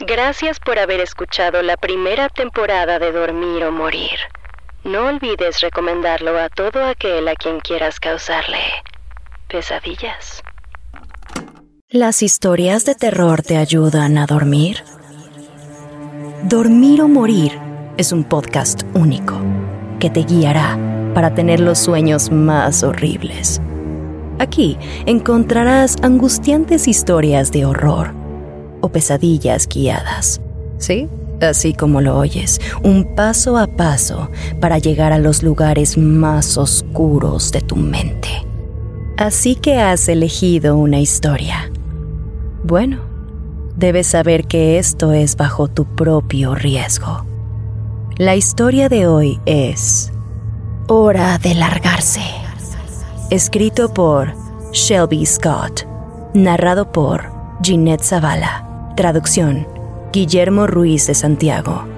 Gracias por haber escuchado la primera temporada de Dormir o Morir. No olvides recomendarlo a todo aquel a quien quieras causarle pesadillas. ¿Las historias de terror te ayudan a dormir? Dormir o Morir es un podcast único que te guiará para tener los sueños más horribles. Aquí encontrarás angustiantes historias de horror o pesadillas guiadas. ¿Sí? Así como lo oyes, un paso a paso para llegar a los lugares más oscuros de tu mente. Así que has elegido una historia. Bueno, debes saber que esto es bajo tu propio riesgo. La historia de hoy es Hora de largarse. Escrito por Shelby Scott. Narrado por Ginette Zavala. Traducción, Guillermo Ruiz de Santiago.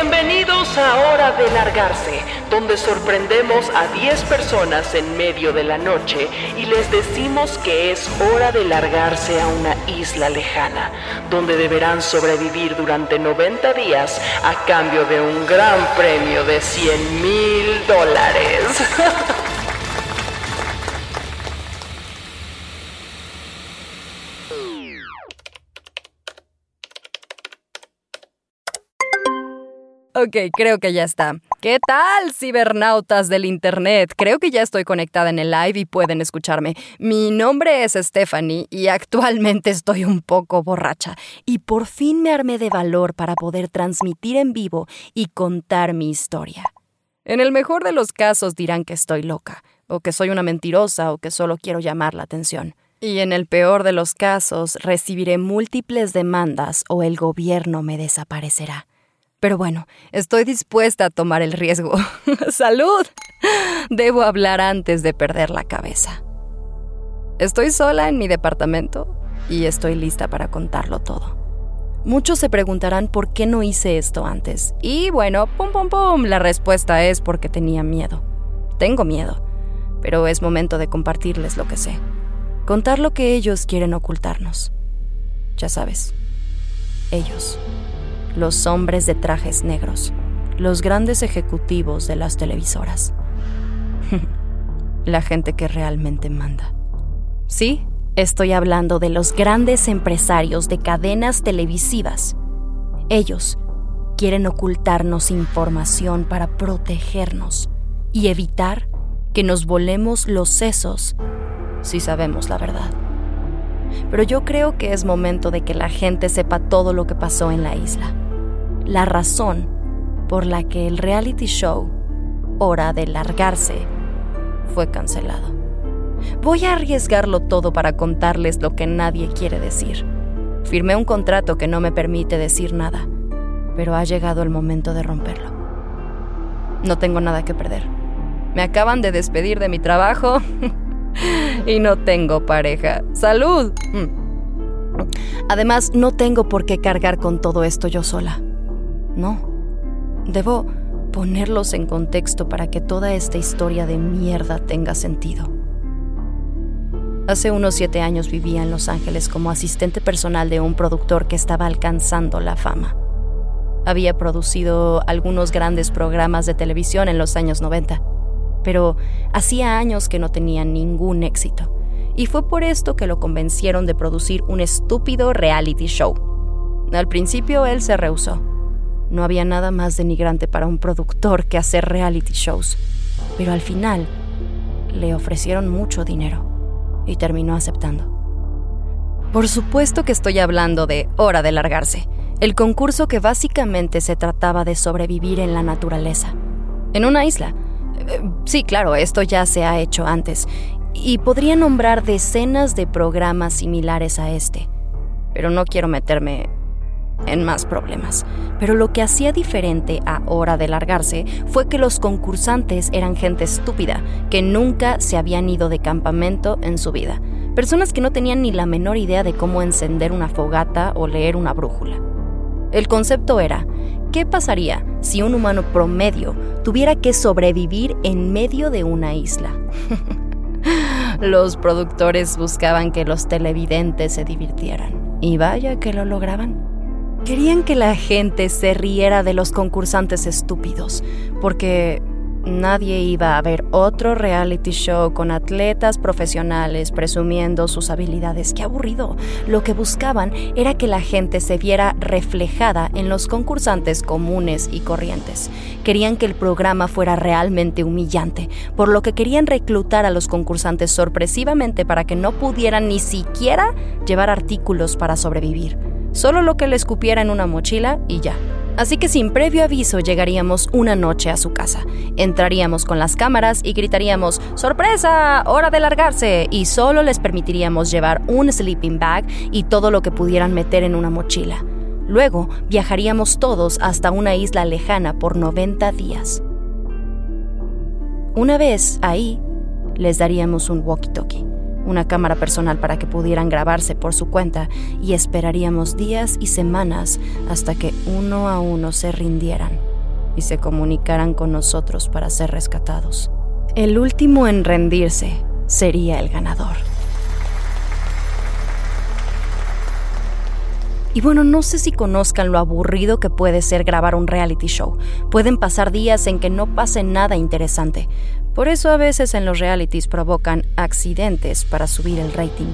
Bienvenidos, a Hora de Largarse, donde sorprendemos a 10 personas en medio de la noche y les decimos que es hora de largarse a una isla lejana, donde deberán sobrevivir durante 90 días a cambio de un gran premio de 100 mil dólares. Ok, creo que ya está. ¿Qué tal, cibernautas del Internet? Creo que ya estoy conectada en el live y pueden escucharme. Mi nombre es Stephanie y actualmente estoy un poco borracha. Y por fin me armé de valor para poder transmitir en vivo y contar mi historia. En el mejor de los casos dirán que estoy loca, o que soy una mentirosa, o que solo quiero llamar la atención. Y en el peor de los casos recibiré múltiples demandas o el gobierno me desaparecerá. Pero bueno, estoy dispuesta a tomar el riesgo. ¡Salud! Debo hablar antes de perder la cabeza. Estoy sola en mi departamento y estoy lista para contarlo todo. Muchos se preguntarán por qué no hice esto antes. Y bueno, pum, pum, pum, la respuesta es porque tenía miedo. Tengo miedo, pero es momento de compartirles lo que sé. Contar lo que ellos quieren ocultarnos. Ya sabes, ellos los hombres de trajes negros, los grandes ejecutivos de las televisoras. La gente que realmente manda. Sí, estoy hablando de los grandes empresarios de cadenas televisivas. Ellos quieren ocultarnos información para protegernos y evitar que nos volemos los sesos si sabemos la verdad. Pero yo creo que es momento de que la gente sepa todo lo que pasó en la isla la razón por la que el reality show Hora de Largarse fue cancelado. Voy a arriesgarlo todo para contarles lo que nadie quiere decir. Firmé un contrato que no me permite decir nada, pero ha llegado el momento de romperlo. No tengo nada que perder. Me acaban de despedir de mi trabajo y no tengo pareja. ¡Salud! Mm. Además, no tengo por qué cargar con todo esto yo sola. No. Debo ponerlos en contexto para que toda esta historia de mierda tenga sentido. Hace unos siete años vivía en Los Ángeles como asistente personal de un productor que estaba alcanzando la fama. Había producido algunos grandes programas de televisión en los años 90. Pero hacía años que no tenía ningún éxito. Y fue por esto que lo convencieron de producir un estúpido reality show. Al principio él se rehusó. No había nada más denigrante para un productor que hacer reality shows. Pero al final le ofrecieron mucho dinero y terminó aceptando. Por supuesto que estoy hablando de Hora de Largarse, el concurso que básicamente se trataba de sobrevivir en la naturaleza, en una isla. Sí, claro, esto ya se ha hecho antes, y podría nombrar decenas de programas similares a este, pero no quiero meterme en más problemas. Pero lo que hacía diferente a Hora de Largarse fue que los concursantes eran gente estúpida, que nunca se habían ido de campamento en su vida personas que no tenían ni la menor idea de cómo encender una fogata o leer una brújula. El concepto era, ¿qué pasaría si un humano promedio tuviera que sobrevivir en medio de una isla? los productores buscaban que los televidentes se divirtieran. Y vaya que lo lograban. Querían que la gente se riera de los concursantes estúpidos, porque Nadie iba a ver otro reality show con atletas profesionales presumiendo sus habilidades. Qué aburrido. Lo que buscaban era que la gente se viera reflejada en los concursantes comunes y corrientes. Querían que el programa fuera realmente humillante, por lo que querían reclutar a los concursantes sorpresivamente para que no pudieran ni siquiera llevar artículos para sobrevivir. Solo lo que les cupiera en una mochila y ya. Así que sin previo aviso llegaríamos una noche a su casa. Entraríamos con las cámaras y gritaríamos, ¡Sorpresa! ¡Hora de largarse! Y solo les permitiríamos llevar un sleeping bag y todo lo que pudieran meter en una mochila. Luego viajaríamos todos hasta una isla lejana por 90 días. Una vez ahí, les daríamos un walkie-talkie una cámara personal para que pudieran grabarse por su cuenta y esperaríamos días y semanas hasta que uno a uno se rindieran y se comunicaran con nosotros para ser rescatados. El último en rendirse sería el ganador. Y bueno, no sé si conozcan lo aburrido que puede ser grabar un reality show. Pueden pasar días en que no pase nada interesante. Por eso a veces en los realities provocan accidentes para subir el rating.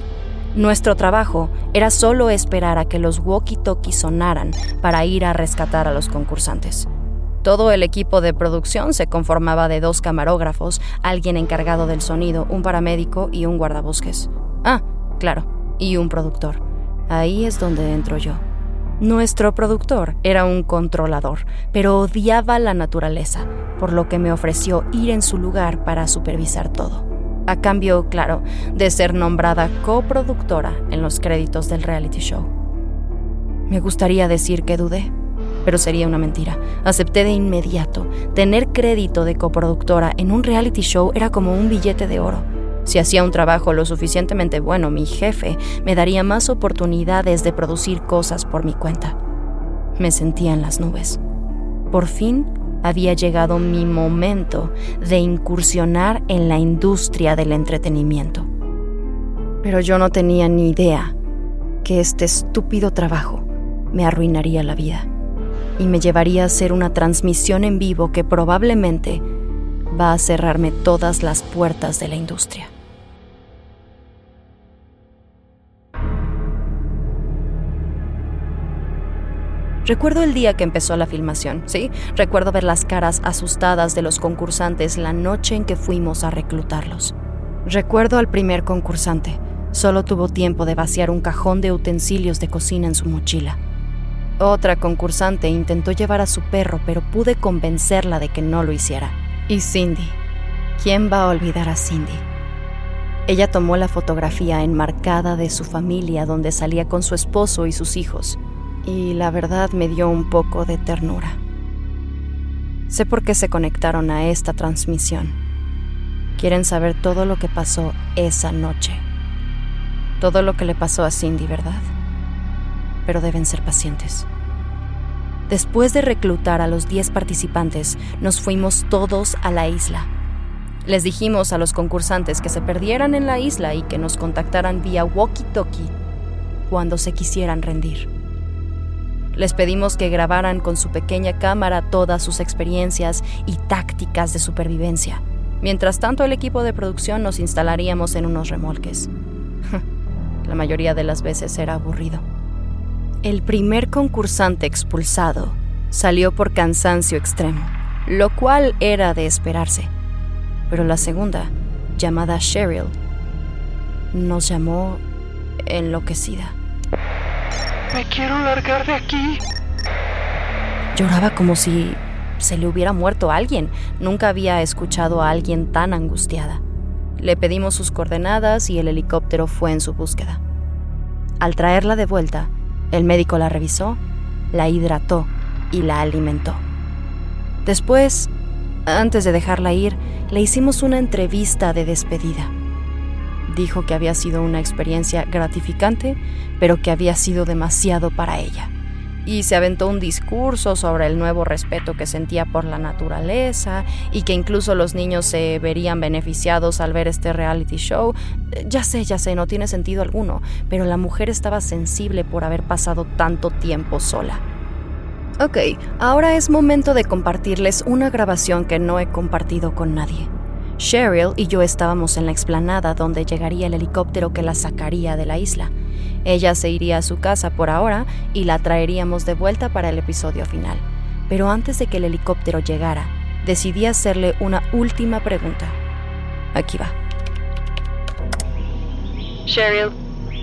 Nuestro trabajo era solo esperar a que los walkie-talkies sonaran para ir a rescatar a los concursantes. Todo el equipo de producción se conformaba de dos camarógrafos, alguien encargado del sonido, un paramédico y un guardabosques. Ah, claro, y un productor. Ahí es donde entro yo. Nuestro productor era un controlador, pero odiaba la naturaleza, por lo que me ofreció ir en su lugar para supervisar todo. A cambio, claro, de ser nombrada coproductora en los créditos del reality show. Me gustaría decir que dudé, pero sería una mentira. Acepté de inmediato. Tener crédito de coproductora en un reality show era como un billete de oro. Si hacía un trabajo lo suficientemente bueno, mi jefe me daría más oportunidades de producir cosas por mi cuenta. Me sentía en las nubes. Por fin había llegado mi momento de incursionar en la industria del entretenimiento. Pero yo no tenía ni idea que este estúpido trabajo me arruinaría la vida y me llevaría a hacer una transmisión en vivo que probablemente va a cerrarme todas las puertas de la industria. Recuerdo el día que empezó la filmación, ¿sí? Recuerdo ver las caras asustadas de los concursantes la noche en que fuimos a reclutarlos. Recuerdo al primer concursante. Solo tuvo tiempo de vaciar un cajón de utensilios de cocina en su mochila. Otra concursante intentó llevar a su perro, pero pude convencerla de que no lo hiciera. Y Cindy. ¿Quién va a olvidar a Cindy? Ella tomó la fotografía enmarcada de su familia donde salía con su esposo y sus hijos y la verdad me dio un poco de ternura. Sé por qué se conectaron a esta transmisión. Quieren saber todo lo que pasó esa noche. Todo lo que le pasó a Cindy, ¿verdad? Pero deben ser pacientes. Después de reclutar a los 10 participantes, nos fuimos todos a la isla. Les dijimos a los concursantes que se perdieran en la isla y que nos contactaran vía walkie-talkie cuando se quisieran rendir. Les pedimos que grabaran con su pequeña cámara todas sus experiencias y tácticas de supervivencia. Mientras tanto, el equipo de producción nos instalaríamos en unos remolques. La mayoría de las veces era aburrido. El primer concursante expulsado salió por cansancio extremo, lo cual era de esperarse. Pero la segunda, llamada Cheryl, nos llamó enloquecida. Me quiero largar de aquí. Lloraba como si se le hubiera muerto a alguien. Nunca había escuchado a alguien tan angustiada. Le pedimos sus coordenadas y el helicóptero fue en su búsqueda. Al traerla de vuelta, el médico la revisó, la hidrató y la alimentó. Después, antes de dejarla ir, le hicimos una entrevista de despedida. Dijo que había sido una experiencia gratificante, pero que había sido demasiado para ella y se aventó un discurso sobre el nuevo respeto que sentía por la naturaleza y que incluso los niños se verían beneficiados al ver este reality show. Ya sé, ya sé, no tiene sentido alguno, pero la mujer estaba sensible por haber pasado tanto tiempo sola. Ok, ahora es momento de compartirles una grabación que no he compartido con nadie. Cheryl y yo estábamos en la explanada donde llegaría el helicóptero que la sacaría de la isla. Ella se iría a su casa por ahora y la traeríamos de vuelta para el episodio final. Pero antes de que el helicóptero llegara, decidí hacerle una última pregunta. Aquí va. Cheryl,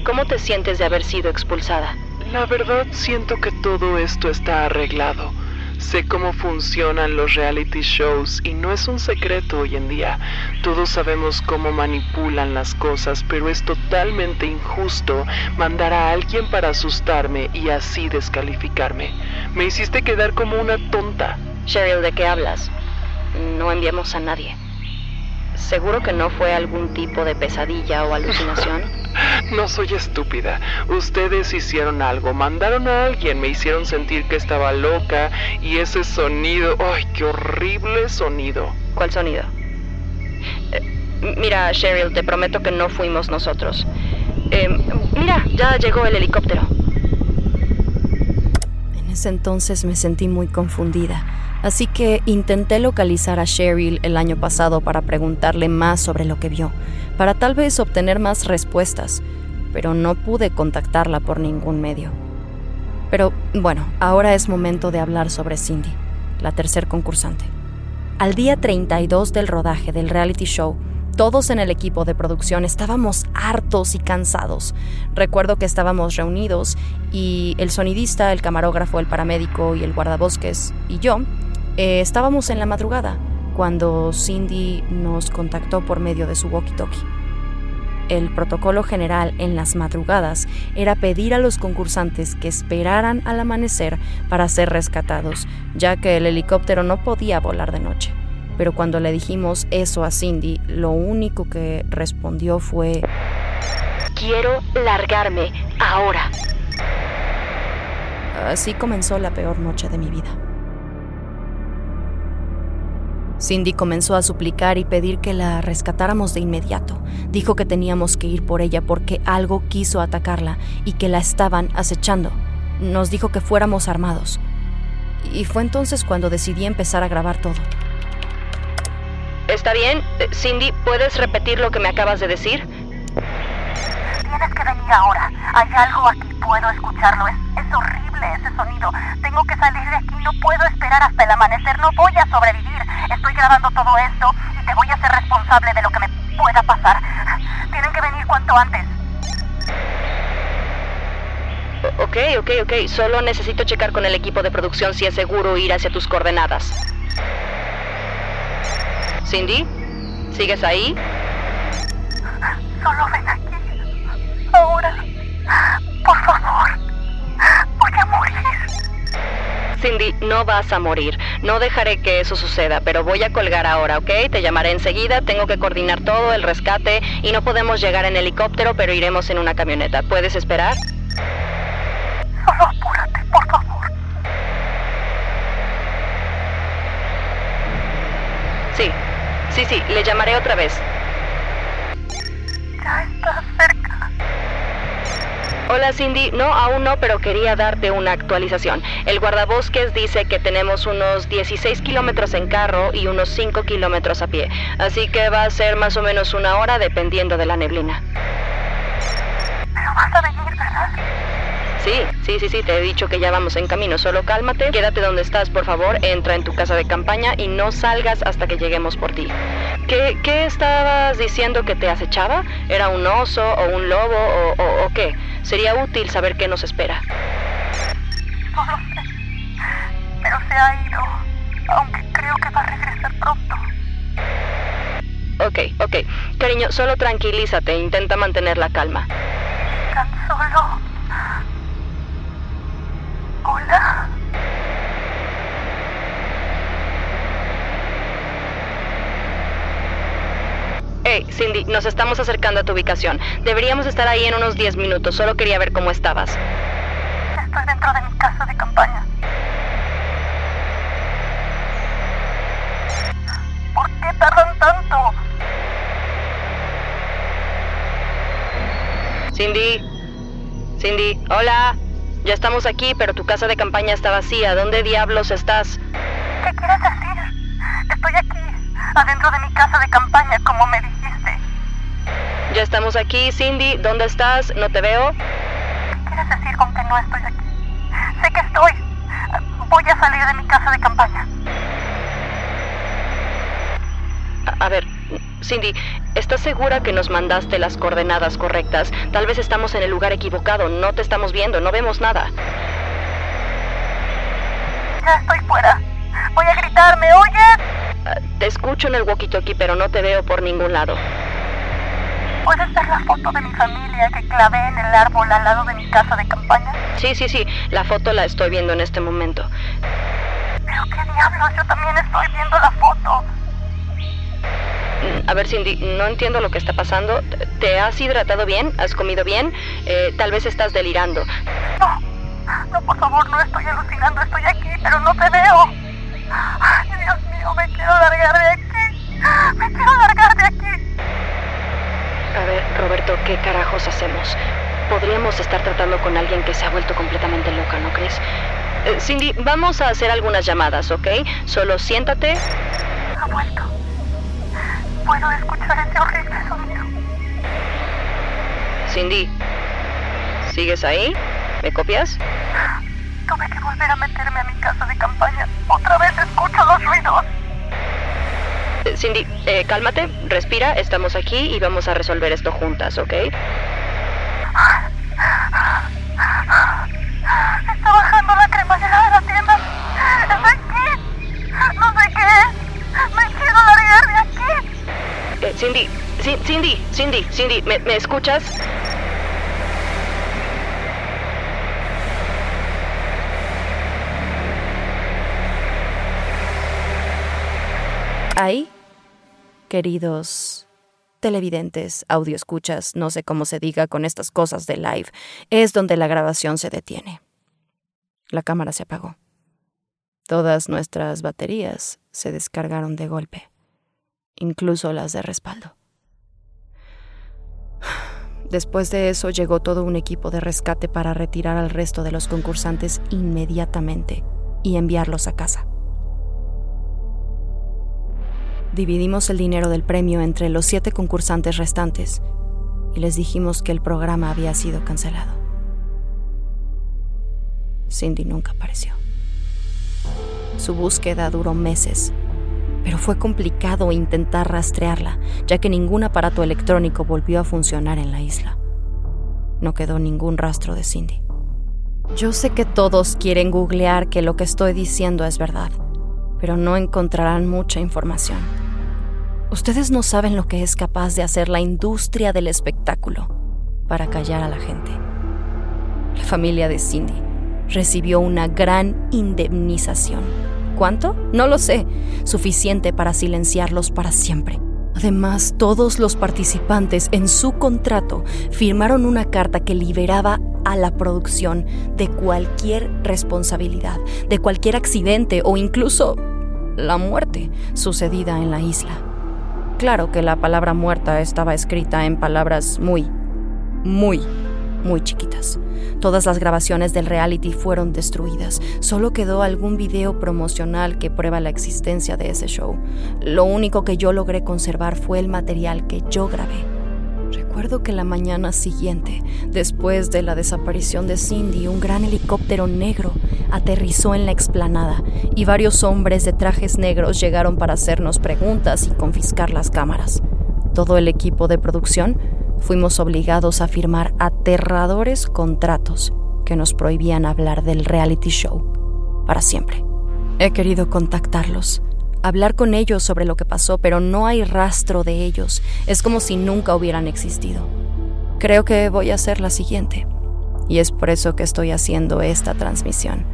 ¿cómo te sientes de haber sido expulsada? La verdad siento que todo esto está arreglado. Sé cómo funcionan los reality shows y no es un secreto hoy en día. Todos sabemos cómo manipulan las cosas, pero es totalmente injusto mandar a alguien para asustarme y así descalificarme. Me hiciste quedar como una tonta. Cheryl, ¿de qué hablas? No enviamos a nadie. ¿Seguro que no fue algún tipo de pesadilla o alucinación? no soy estúpida. Ustedes hicieron algo, mandaron a alguien, me hicieron sentir que estaba loca y ese sonido, ¡ay, qué horrible sonido! ¿Cuál sonido? Eh, mira, Cheryl, te prometo que no fuimos nosotros. Eh, mira, ya llegó el helicóptero. En ese entonces me sentí muy confundida Así que intenté localizar a Cheryl el año pasado para preguntarle más sobre lo que vio, para tal vez obtener más respuestas, pero no pude contactarla por ningún medio. Pero bueno, ahora es momento de hablar sobre Cindy, la tercer concursante. Al día 32 del rodaje del reality show, todos en el equipo de producción estábamos hartos y cansados. Recuerdo que estábamos reunidos y el sonidista, el camarógrafo, el paramédico y el guardabosques y yo eh, estábamos en la madrugada cuando Cindy nos contactó por medio de su walkie-talkie. El protocolo general en las madrugadas era pedir a los concursantes que esperaran al amanecer para ser rescatados, ya que el helicóptero no podía volar de noche. Pero cuando le dijimos eso a Cindy, lo único que respondió fue... Quiero largarme ahora. Así comenzó la peor noche de mi vida. Cindy comenzó a suplicar y pedir que la rescatáramos de inmediato. Dijo que teníamos que ir por ella porque algo quiso atacarla y que la estaban acechando. Nos dijo que fuéramos armados. Y fue entonces cuando decidí empezar a grabar todo. ¿Está bien? Eh, Cindy, ¿puedes repetir lo que me acabas de decir? Tienes que venir ahora. Hay algo aquí, puedo escucharlo. Es, es horrible ese sonido. Tengo que salir de aquí, no puedo esperar hasta el amanecer, no voy a sobrevivir. Estoy grabando todo esto y te voy a ser responsable de lo que me pueda pasar. Tienen que venir cuanto antes. Ok, ok, ok. Solo necesito checar con el equipo de producción si es seguro ir hacia tus coordenadas. Cindy, ¿sigues ahí? Solo Cindy, no vas a morir. No dejaré que eso suceda, pero voy a colgar ahora, ¿ok? Te llamaré enseguida, tengo que coordinar todo, el rescate, y no podemos llegar en helicóptero, pero iremos en una camioneta. ¿Puedes esperar? Solo apúrate, por favor. Sí, sí, sí, le llamaré otra vez. Hola Cindy, no, aún no, pero quería darte una actualización. El guardabosques dice que tenemos unos 16 kilómetros en carro y unos 5 kilómetros a pie, así que va a ser más o menos una hora dependiendo de la neblina. Pero vas a venir, ¿verdad? Sí, sí, sí, sí, te he dicho que ya vamos en camino, solo cálmate, quédate donde estás, por favor, entra en tu casa de campaña y no salgas hasta que lleguemos por ti. ¿Qué, qué estabas diciendo que te acechaba? ¿Era un oso o un lobo o, o- o qué? Sería útil saber qué nos espera. No lo sé. Pero se ha ido. Aunque creo que va a regresar pronto. Ok, ok. Cariño, solo tranquilízate, intenta mantener la calma. Tan solo. Hola. Hey, Cindy, nos estamos acercando a tu ubicación. Deberíamos estar ahí en unos 10 minutos, solo quería ver cómo estabas. Estoy dentro de mi casa de campaña. ¿Por qué tardan tanto? Cindy, Cindy, hola. Ya estamos aquí, pero tu casa de campaña está vacía. ¿Dónde diablos estás? ¿Qué quieres decir? Estoy aquí, adentro de mi casa de campaña, como me estamos aquí, Cindy. ¿Dónde estás? ¿No te veo? ¿Qué quieres decir con que no estoy aquí? Sé que estoy. Voy a salir de mi casa de campaña. A, a ver, Cindy, ¿estás segura que nos mandaste las coordenadas correctas? Tal vez estamos en el lugar equivocado. No te estamos viendo, no vemos nada. Ya estoy fuera. Voy a gritar, ¿me oyes? Ah, Te escucho en el walkie-talkie, pero no te veo por ningún lado. ¿Puedes ver la foto de mi familia que clavé en el árbol al lado de mi casa de campaña? Sí, sí, sí. La foto la estoy viendo en este momento. Pero qué diablos, yo también estoy viendo la foto. Mm, A ver, Cindy, no entiendo lo que está pasando. ¿Te has hidratado bien? ¿Has comido bien? Eh, tal vez estás delirando. No, no, por favor, no estoy alucinando, estoy aquí, pero no te veo. Ay, Dios mío, me quiero largar de aquí. Me quiero largar de aquí. A ver, Roberto, ¿qué carajos hacemos? Podríamos estar tratando con alguien que se ha vuelto completamente loca, ¿no crees? Eh, Cindy, vamos a hacer algunas llamadas, ¿ok? Solo siéntate. Ha vuelto. Puedo escuchar ese horrible sonido. Cindy, ¿sigues ahí? ¿Me copias? Tuve que volver a meterme a mi casa de campaña. Otra vez escucho los ruidos. Eh, Cindy, eh, cálmate, respira, estamos aquí y vamos a resolver esto juntas, ¿ok? Está bajando la cremallera de la tienda. Está aquí. No sé qué es. Me quiero largar de aquí. Eh, Cindy, Ci- Cindy, Cindy, Cindy, ¿me, me escuchas? Ahí, queridos televidentes, audioescuchas, no sé cómo se diga con estas cosas de live, es donde la grabación se detiene. La cámara se apagó. Todas nuestras baterías se descargaron de golpe, incluso las de respaldo. Después de eso llegó todo un equipo de rescate para retirar al resto de los concursantes inmediatamente y enviarlos a casa. Dividimos el dinero del premio entre los siete concursantes restantes y les dijimos que el programa había sido cancelado. Cindy nunca apareció. Su búsqueda duró meses, pero fue complicado intentar rastrearla, ya que ningún aparato electrónico volvió a funcionar en la isla. No quedó ningún rastro de Cindy. Yo sé que todos quieren googlear que lo que estoy diciendo es verdad, pero no encontrarán mucha información. Ustedes no saben lo que es capaz de hacer la industria del espectáculo para callar a la gente. La familia de Cindy recibió una gran indemnización. ¿Cuánto? No lo sé. Suficiente para silenciarlos para siempre. Además, todos los participantes en su contrato firmaron una carta que liberaba a la producción de cualquier responsabilidad, de cualquier accidente o incluso la muerte sucedida en la isla. Claro que la palabra muerta estaba escrita en palabras muy, muy muy chiquitas. Todas las grabaciones del reality fueron destruidas. Solo quedó algún video promocional que prueba la existencia de ese show. Lo único que yo logré conservar fue el material que yo grabé. Recuerdo que la mañana siguiente, después de la desaparición de Cindy, un gran helicóptero negro aterrizó en la explanada y varios hombres de trajes negros llegaron para hacernos preguntas y confiscar las cámaras. Todo el equipo de producción fuimos obligados a firmar aterradores contratos que nos prohibían hablar del reality show para siempre. He querido contactarlos, hablar con ellos sobre lo que pasó, pero no hay rastro de ellos. Es como si nunca hubieran existido. Creo que voy a hacer la siguiente, y es por eso que estoy haciendo esta transmisión,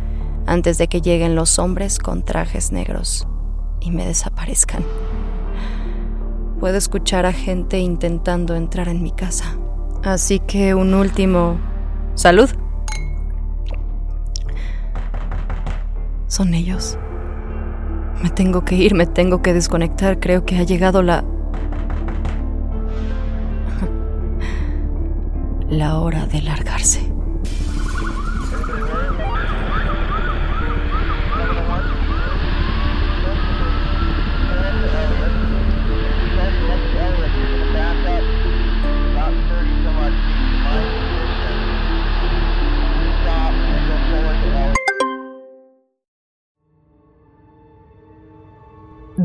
antes de que lleguen los hombres con trajes negros y me desaparezcan. Puedo escuchar a gente intentando entrar en mi casa. Así que un último... Salud. Son ellos. Me tengo que ir, me tengo que desconectar. Creo que ha llegado la... la hora de largarse.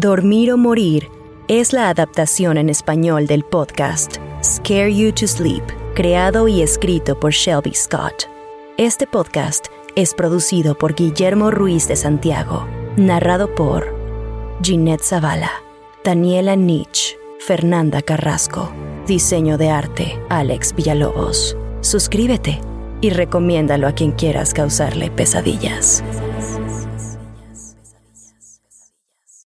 Dormir o Morir es la adaptación en español del podcast Scare You to Sleep, creado y escrito por Shelby Scott. Este podcast es producido por Guillermo Ruiz de Santiago, narrado por Ginette Zavala, Daniela Nietzsche, Fernanda Carrasco, diseño de arte Alex Villalobos. Suscríbete y recomiéndalo a quien quieras causarle pesadillas.